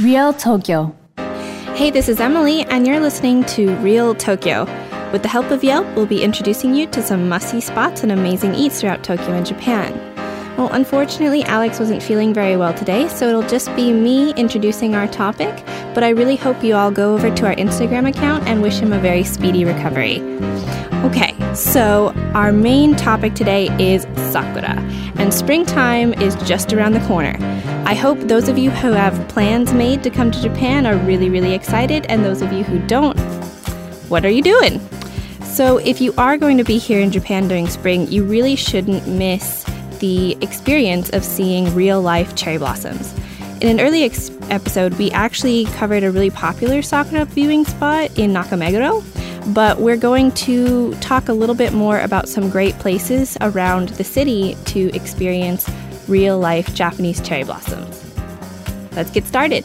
Real Tokyo. Hey, this is Emily, and you're listening to Real Tokyo. With the help of Yelp, we'll be introducing you to some must see spots and amazing eats throughout Tokyo and Japan. Well, unfortunately, Alex wasn't feeling very well today, so it'll just be me introducing our topic. But I really hope you all go over to our Instagram account and wish him a very speedy recovery. Okay, so our main topic today is sakura, and springtime is just around the corner. I hope those of you who have plans made to come to Japan are really, really excited, and those of you who don't, what are you doing? So, if you are going to be here in Japan during spring, you really shouldn't miss the experience of seeing real life cherry blossoms. In an early ex- episode, we actually covered a really popular sakura viewing spot in Nakameguro, but we're going to talk a little bit more about some great places around the city to experience real life Japanese cherry blossoms. Let's get started.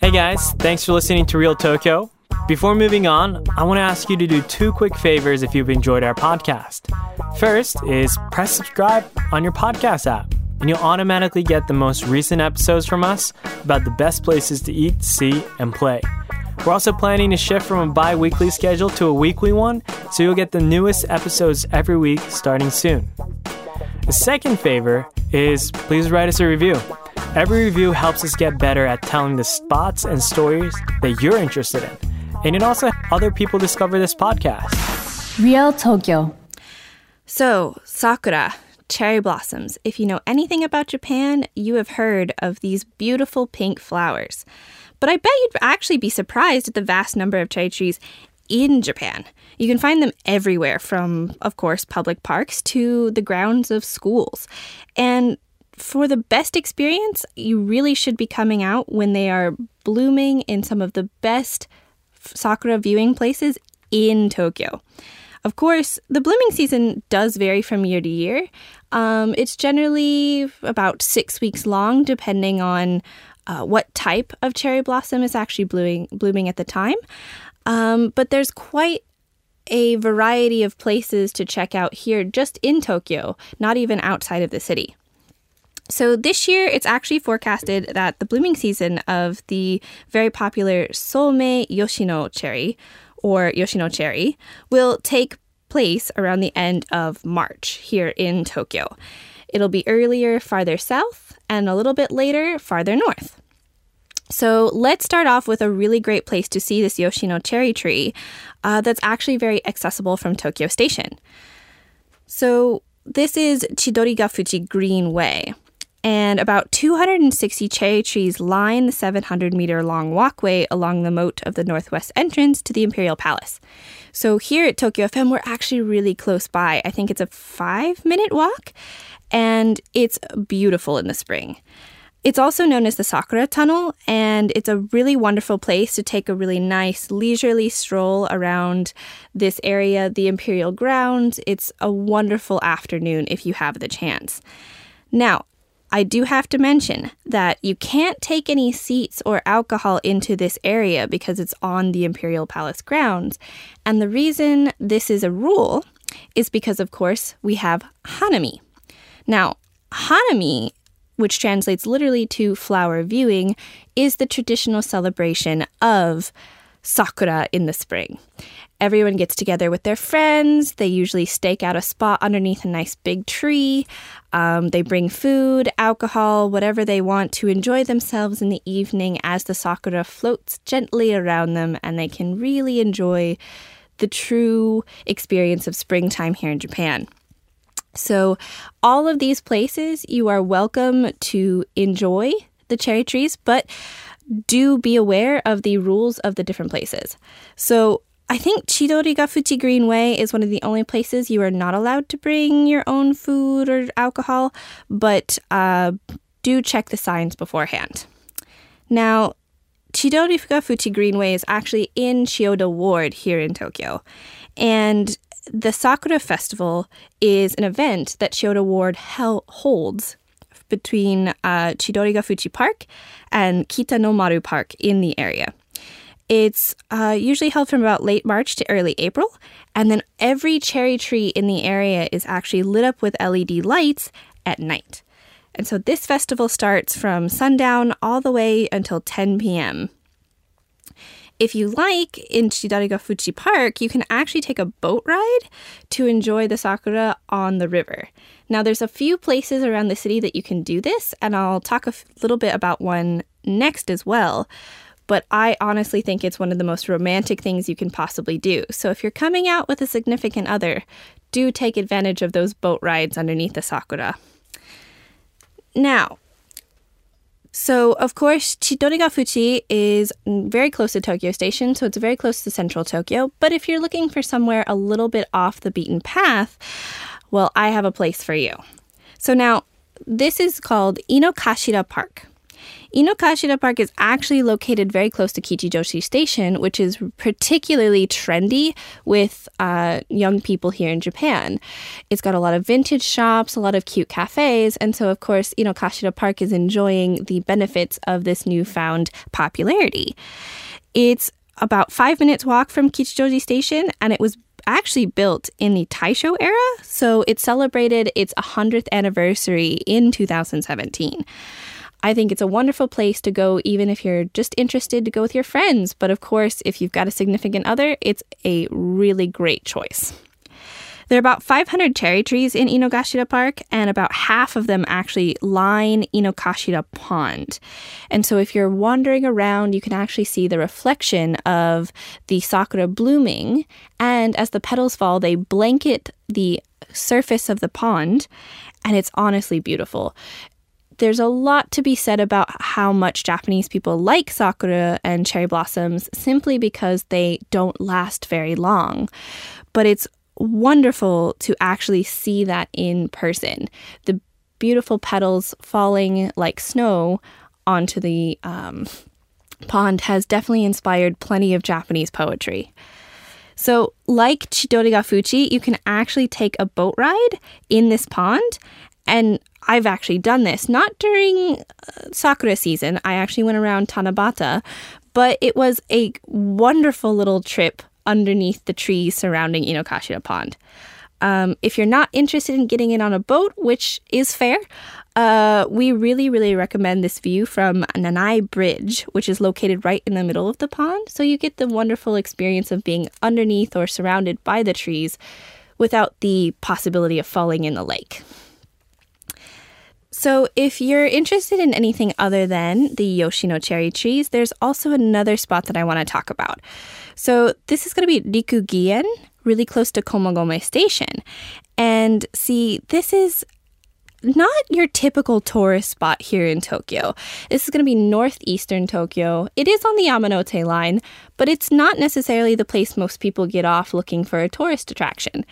Hey guys, thanks for listening to Real Tokyo. Before moving on, I want to ask you to do two quick favors if you've enjoyed our podcast. First is press subscribe on your podcast app, and you'll automatically get the most recent episodes from us about the best places to eat, see, and play. We're also planning to shift from a bi weekly schedule to a weekly one, so you'll get the newest episodes every week starting soon. The second favor is please write us a review. Every review helps us get better at telling the spots and stories that you're interested in. And it also helps other people discover this podcast. Real Tokyo. So, sakura, cherry blossoms. If you know anything about Japan, you have heard of these beautiful pink flowers. But I bet you'd actually be surprised at the vast number of cherry trees in Japan. You can find them everywhere, from, of course, public parks to the grounds of schools. And for the best experience, you really should be coming out when they are blooming in some of the best sakura viewing places in Tokyo. Of course, the blooming season does vary from year to year. Um, it's generally about six weeks long, depending on uh, what type of cherry blossom is actually blooming, blooming at the time. Um, but there's quite a variety of places to check out here just in Tokyo, not even outside of the city. So this year, it's actually forecasted that the blooming season of the very popular Somei Yoshino cherry, or Yoshino cherry, will take place around the end of March here in Tokyo. It'll be earlier farther south and a little bit later farther north. So let's start off with a really great place to see this Yoshino cherry tree uh, that's actually very accessible from Tokyo Station. So this is Chidorigafuchi Greenway and about 260 cherry trees line the 700 meter long walkway along the moat of the northwest entrance to the Imperial Palace. So here at Tokyo FM, we're actually really close by. I think it's a five minute walk, and it's beautiful in the spring. It's also known as the Sakura Tunnel, and it's a really wonderful place to take a really nice, leisurely stroll around this area, the Imperial grounds. It's a wonderful afternoon if you have the chance. Now, I do have to mention that you can't take any seats or alcohol into this area because it's on the Imperial Palace grounds. And the reason this is a rule is because, of course, we have Hanami. Now, Hanami, which translates literally to flower viewing, is the traditional celebration of Sakura in the spring. Everyone gets together with their friends. They usually stake out a spot underneath a nice big tree. Um, they bring food, alcohol, whatever they want to enjoy themselves in the evening as the sakura floats gently around them, and they can really enjoy the true experience of springtime here in Japan. So, all of these places, you are welcome to enjoy the cherry trees, but do be aware of the rules of the different places. So, I think Chidorigafuchi Greenway is one of the only places you are not allowed to bring your own food or alcohol, but uh, do check the signs beforehand. Now, Chidorigafuchi Greenway is actually in Chiyoda Ward here in Tokyo, and the Sakura Festival is an event that Chiyoda Ward hel- holds between uh, Chidorigafuchi Park and Kitanomaru Park in the area. It's uh, usually held from about late March to early April, and then every cherry tree in the area is actually lit up with LED lights at night. And so this festival starts from sundown all the way until 10 p.m. If you like, in Chidoriga Fuchi Park, you can actually take a boat ride to enjoy the sakura on the river. Now, there's a few places around the city that you can do this, and I'll talk a little bit about one next as well. But I honestly think it's one of the most romantic things you can possibly do. So if you're coming out with a significant other, do take advantage of those boat rides underneath the sakura. Now, so, of course, Chidoriga Fuchi is very close to Tokyo Station, so it's very close to central Tokyo. But if you're looking for somewhere a little bit off the beaten path, well, I have a place for you. So now, this is called Inokashira Park. Inokashira Park is actually located very close to Kichijoji Station, which is particularly trendy with uh, young people here in Japan. It's got a lot of vintage shops, a lot of cute cafes, and so, of course, Inokashira Park is enjoying the benefits of this newfound popularity. It's about five minutes walk from Kichijoji Station, and it was actually built in the Taisho era, so it celebrated its 100th anniversary in 2017. I think it's a wonderful place to go, even if you're just interested to go with your friends. But of course, if you've got a significant other, it's a really great choice. There are about 500 cherry trees in Inokashira Park, and about half of them actually line Inokashira Pond. And so, if you're wandering around, you can actually see the reflection of the sakura blooming. And as the petals fall, they blanket the surface of the pond, and it's honestly beautiful there's a lot to be said about how much Japanese people like sakura and cherry blossoms simply because they don't last very long. But it's wonderful to actually see that in person. The beautiful petals falling like snow onto the um, pond has definitely inspired plenty of Japanese poetry. So, like Chidoriga Fuchi, you can actually take a boat ride in this pond. And I've actually done this, not during uh, Sakura season. I actually went around Tanabata, but it was a wonderful little trip underneath the trees surrounding Inokashira Pond. Um, if you're not interested in getting in on a boat, which is fair, uh, we really, really recommend this view from Nanai Bridge, which is located right in the middle of the pond. So you get the wonderful experience of being underneath or surrounded by the trees without the possibility of falling in the lake. So, if you're interested in anything other than the Yoshino cherry trees, there's also another spot that I want to talk about. So, this is going to be Rikugien, really close to Komagome Station. And see, this is not your typical tourist spot here in Tokyo. This is going to be northeastern Tokyo. It is on the Yamanote line, but it's not necessarily the place most people get off looking for a tourist attraction.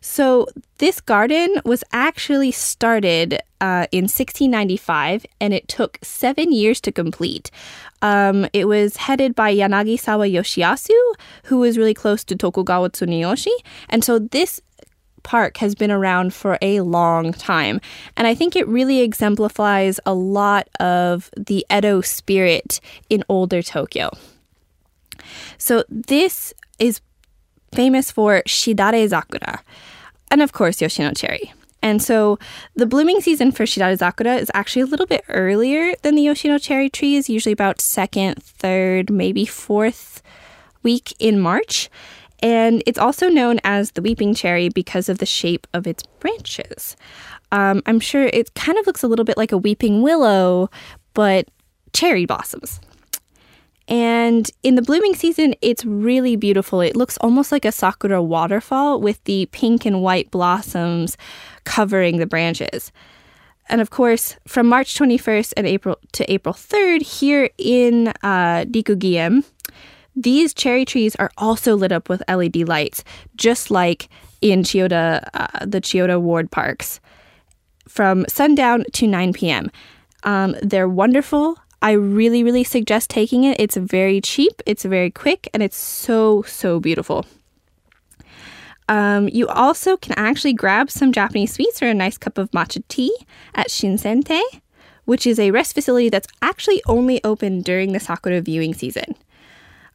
So, this garden was actually started uh, in 1695 and it took seven years to complete. Um, it was headed by Yanagisawa Yoshiyasu, who was really close to Tokugawa Tsunayoshi. And so, this park has been around for a long time. And I think it really exemplifies a lot of the Edo spirit in older Tokyo. So this is famous for Shidare Zakura and of course Yoshino cherry. And so the blooming season for Shidare Zakura is actually a little bit earlier than the Yoshino cherry trees, usually about second, third, maybe fourth week in March. And it's also known as the weeping cherry because of the shape of its branches. Um, I'm sure it kind of looks a little bit like a weeping willow, but cherry blossoms. And in the blooming season, it's really beautiful. It looks almost like a sakura waterfall with the pink and white blossoms covering the branches. And of course, from March 21st and April to April 3rd, here in uh, Rikugien, these cherry trees are also lit up with LED lights, just like in Chiyoda, uh, the Chiyoda Ward parks, from sundown to 9 p.m. Um, they're wonderful. I really, really suggest taking it. It's very cheap, it's very quick, and it's so, so beautiful. Um, you also can actually grab some Japanese sweets or a nice cup of matcha tea at Shinsentei, which is a rest facility that's actually only open during the Sakura viewing season.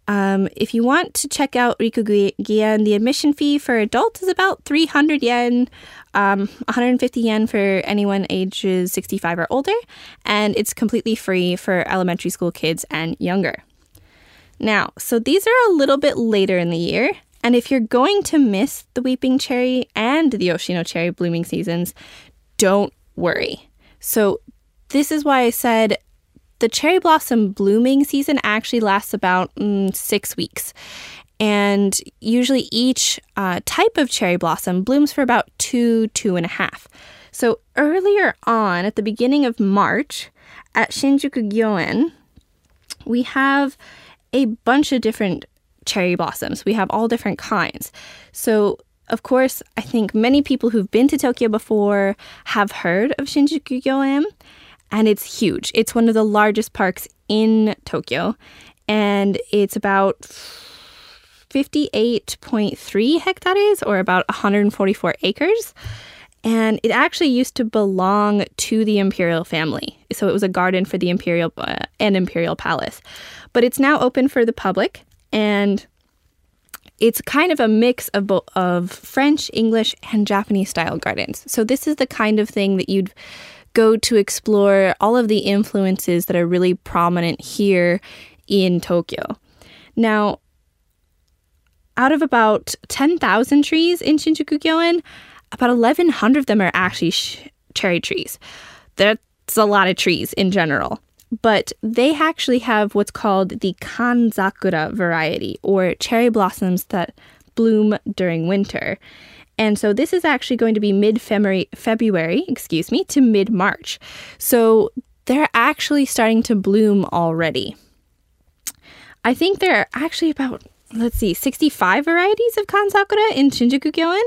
Um, if you want to check out Rikugien, the admission fee for adults is about 300 yen, um, 150 yen for anyone ages 65 or older, and it's completely free for elementary school kids and younger. Now, so these are a little bit later in the year, and if you're going to miss the weeping cherry and the Yoshino cherry blooming seasons, don't worry. So, this is why I said the cherry blossom blooming season actually lasts about mm, six weeks. And usually each uh, type of cherry blossom blooms for about two, two and a half. So earlier on, at the beginning of March, at Shinjuku Gyoen, we have a bunch of different cherry blossoms. We have all different kinds. So, of course, I think many people who've been to Tokyo before have heard of Shinjuku Gyoen, and it's huge. It's one of the largest parks in Tokyo, and it's about 58.3 hectares, or about 144 acres. And it actually used to belong to the imperial family. So it was a garden for the imperial uh, and imperial palace. But it's now open for the public and it's kind of a mix of bo- of French, English, and Japanese style gardens. So this is the kind of thing that you'd go to explore all of the influences that are really prominent here in Tokyo. Now, out of about 10,000 trees in Shinjuku Gyoen, about 1,100 of them are actually sh- cherry trees. That's a lot of trees in general. But they actually have what's called the Kanzakura variety, or cherry blossoms that bloom during winter. And so this is actually going to be mid February, excuse me, to mid March. So they're actually starting to bloom already. I think there are actually about, let's see, 65 varieties of Kanzakura in Shinjuku Gyoen.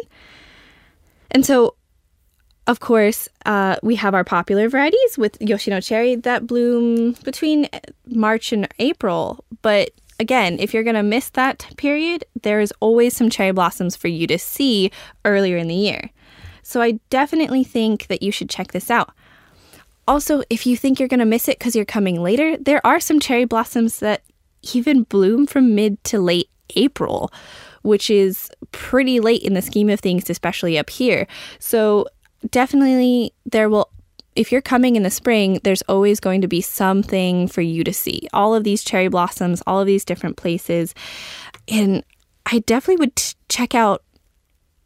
And so, of course, uh, we have our popular varieties with Yoshino cherry that bloom between March and April. But again, if you're going to miss that period, there is always some cherry blossoms for you to see earlier in the year. So I definitely think that you should check this out. Also, if you think you're going to miss it because you're coming later, there are some cherry blossoms that even bloom from mid to late April, which is pretty late in the scheme of things, especially up here. So definitely there will if you're coming in the spring, there's always going to be something for you to see. All of these cherry blossoms, all of these different places. And I definitely would t- check out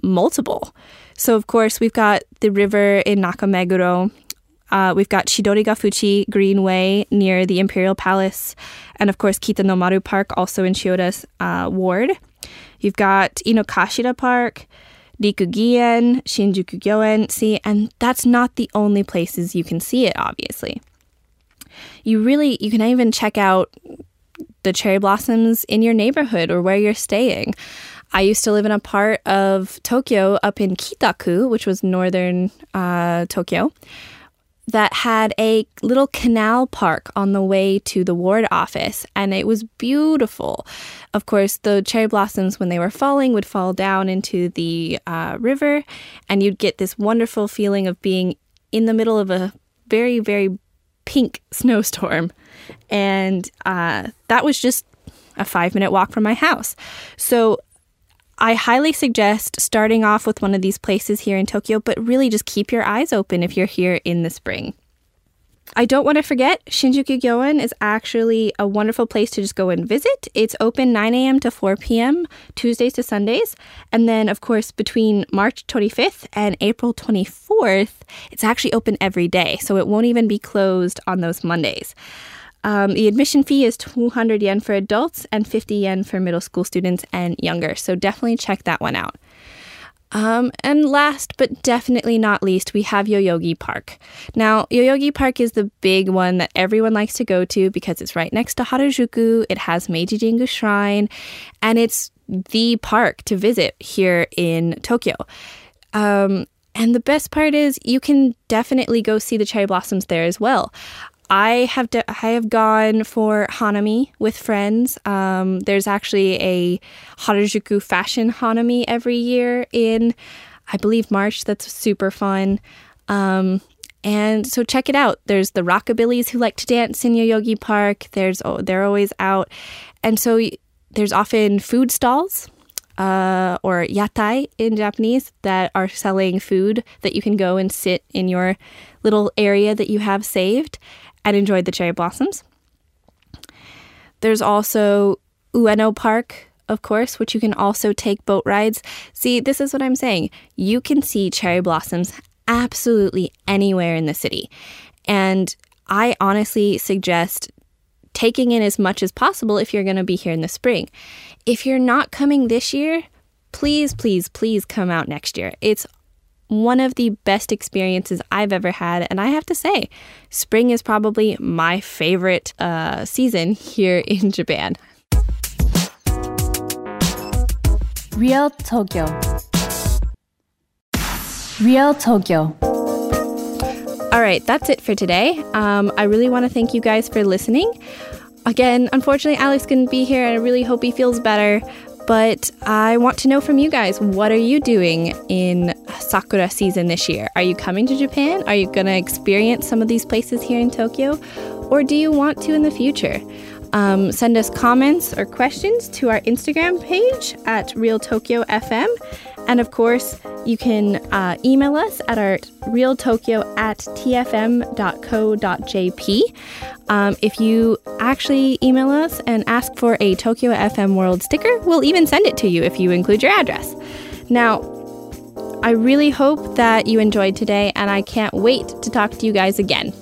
multiple. So, of course, we've got the river in Nakameguro. Uh, we've got Chidorigafuchi Greenway near the Imperial Palace. And, of course, Kitanomaru Park, also in Chiyoda's uh, ward. You've got Inokashira Park, Rikugien, Shinjuku Gyoen. See, and that's not the only places you can see it, obviously. You really, you can even check out the cherry blossoms in your neighborhood or where you're staying. I used to live in a part of Tokyo up in Kitaku, which was northern uh, Tokyo, that had a little canal park on the way to the ward office, and it was beautiful. Of course, the cherry blossoms, when they were falling, would fall down into the uh, river, and you'd get this wonderful feeling of being in the middle of a very, very pink snowstorm. And uh, that was just a five minute walk from my house. So I highly suggest starting off with one of these places here in Tokyo, but really just keep your eyes open if you're here in the spring. I don't want to forget, Shinjuku Gyoen is actually a wonderful place to just go and visit. It's open 9 a.m. to 4 p.m., Tuesdays to Sundays. And then, of course, between March 25th and April 24th, it's actually open every day. So it won't even be closed on those Mondays. Um, the admission fee is 200 yen for adults and 50 yen for middle school students and younger. So definitely check that one out. Um, and last but definitely not least, we have Yoyogi Park. Now, Yoyogi Park is the big one that everyone likes to go to because it's right next to Harajuku. It has Meiji Jingu Shrine, and it's the park to visit here in Tokyo. Um, and the best part is you can definitely go see the cherry blossoms there as well. I have de- I have gone for Hanami with friends. Um, there's actually a Harajuku fashion Hanami every year in, I believe March. That's super fun. Um, and so check it out. There's the rockabillys who like to dance in Yoyogi Park. There's oh, they're always out, and so there's often food stalls uh, or yatai in Japanese that are selling food that you can go and sit in your little area that you have saved and enjoy the cherry blossoms. There's also Ueno Park, of course, which you can also take boat rides. See, this is what I'm saying. You can see cherry blossoms absolutely anywhere in the city. And I honestly suggest taking in as much as possible if you're going to be here in the spring. If you're not coming this year, please, please, please come out next year. It's one of the best experiences I've ever had. And I have to say, spring is probably my favorite uh, season here in Japan. Real Tokyo. Real Tokyo. All right, that's it for today. Um, I really want to thank you guys for listening. Again, unfortunately, Alex couldn't be here, and I really hope he feels better. But I want to know from you guys what are you doing in Sakura season this year? Are you coming to Japan? Are you going to experience some of these places here in Tokyo? Or do you want to in the future? Um, send us comments or questions to our Instagram page at Real Tokyo FM. And of course, you can uh, email us at our realtokyo at tfm.co.jp. Um, if you actually email us and ask for a Tokyo FM World sticker, we'll even send it to you if you include your address. Now, I really hope that you enjoyed today, and I can't wait to talk to you guys again.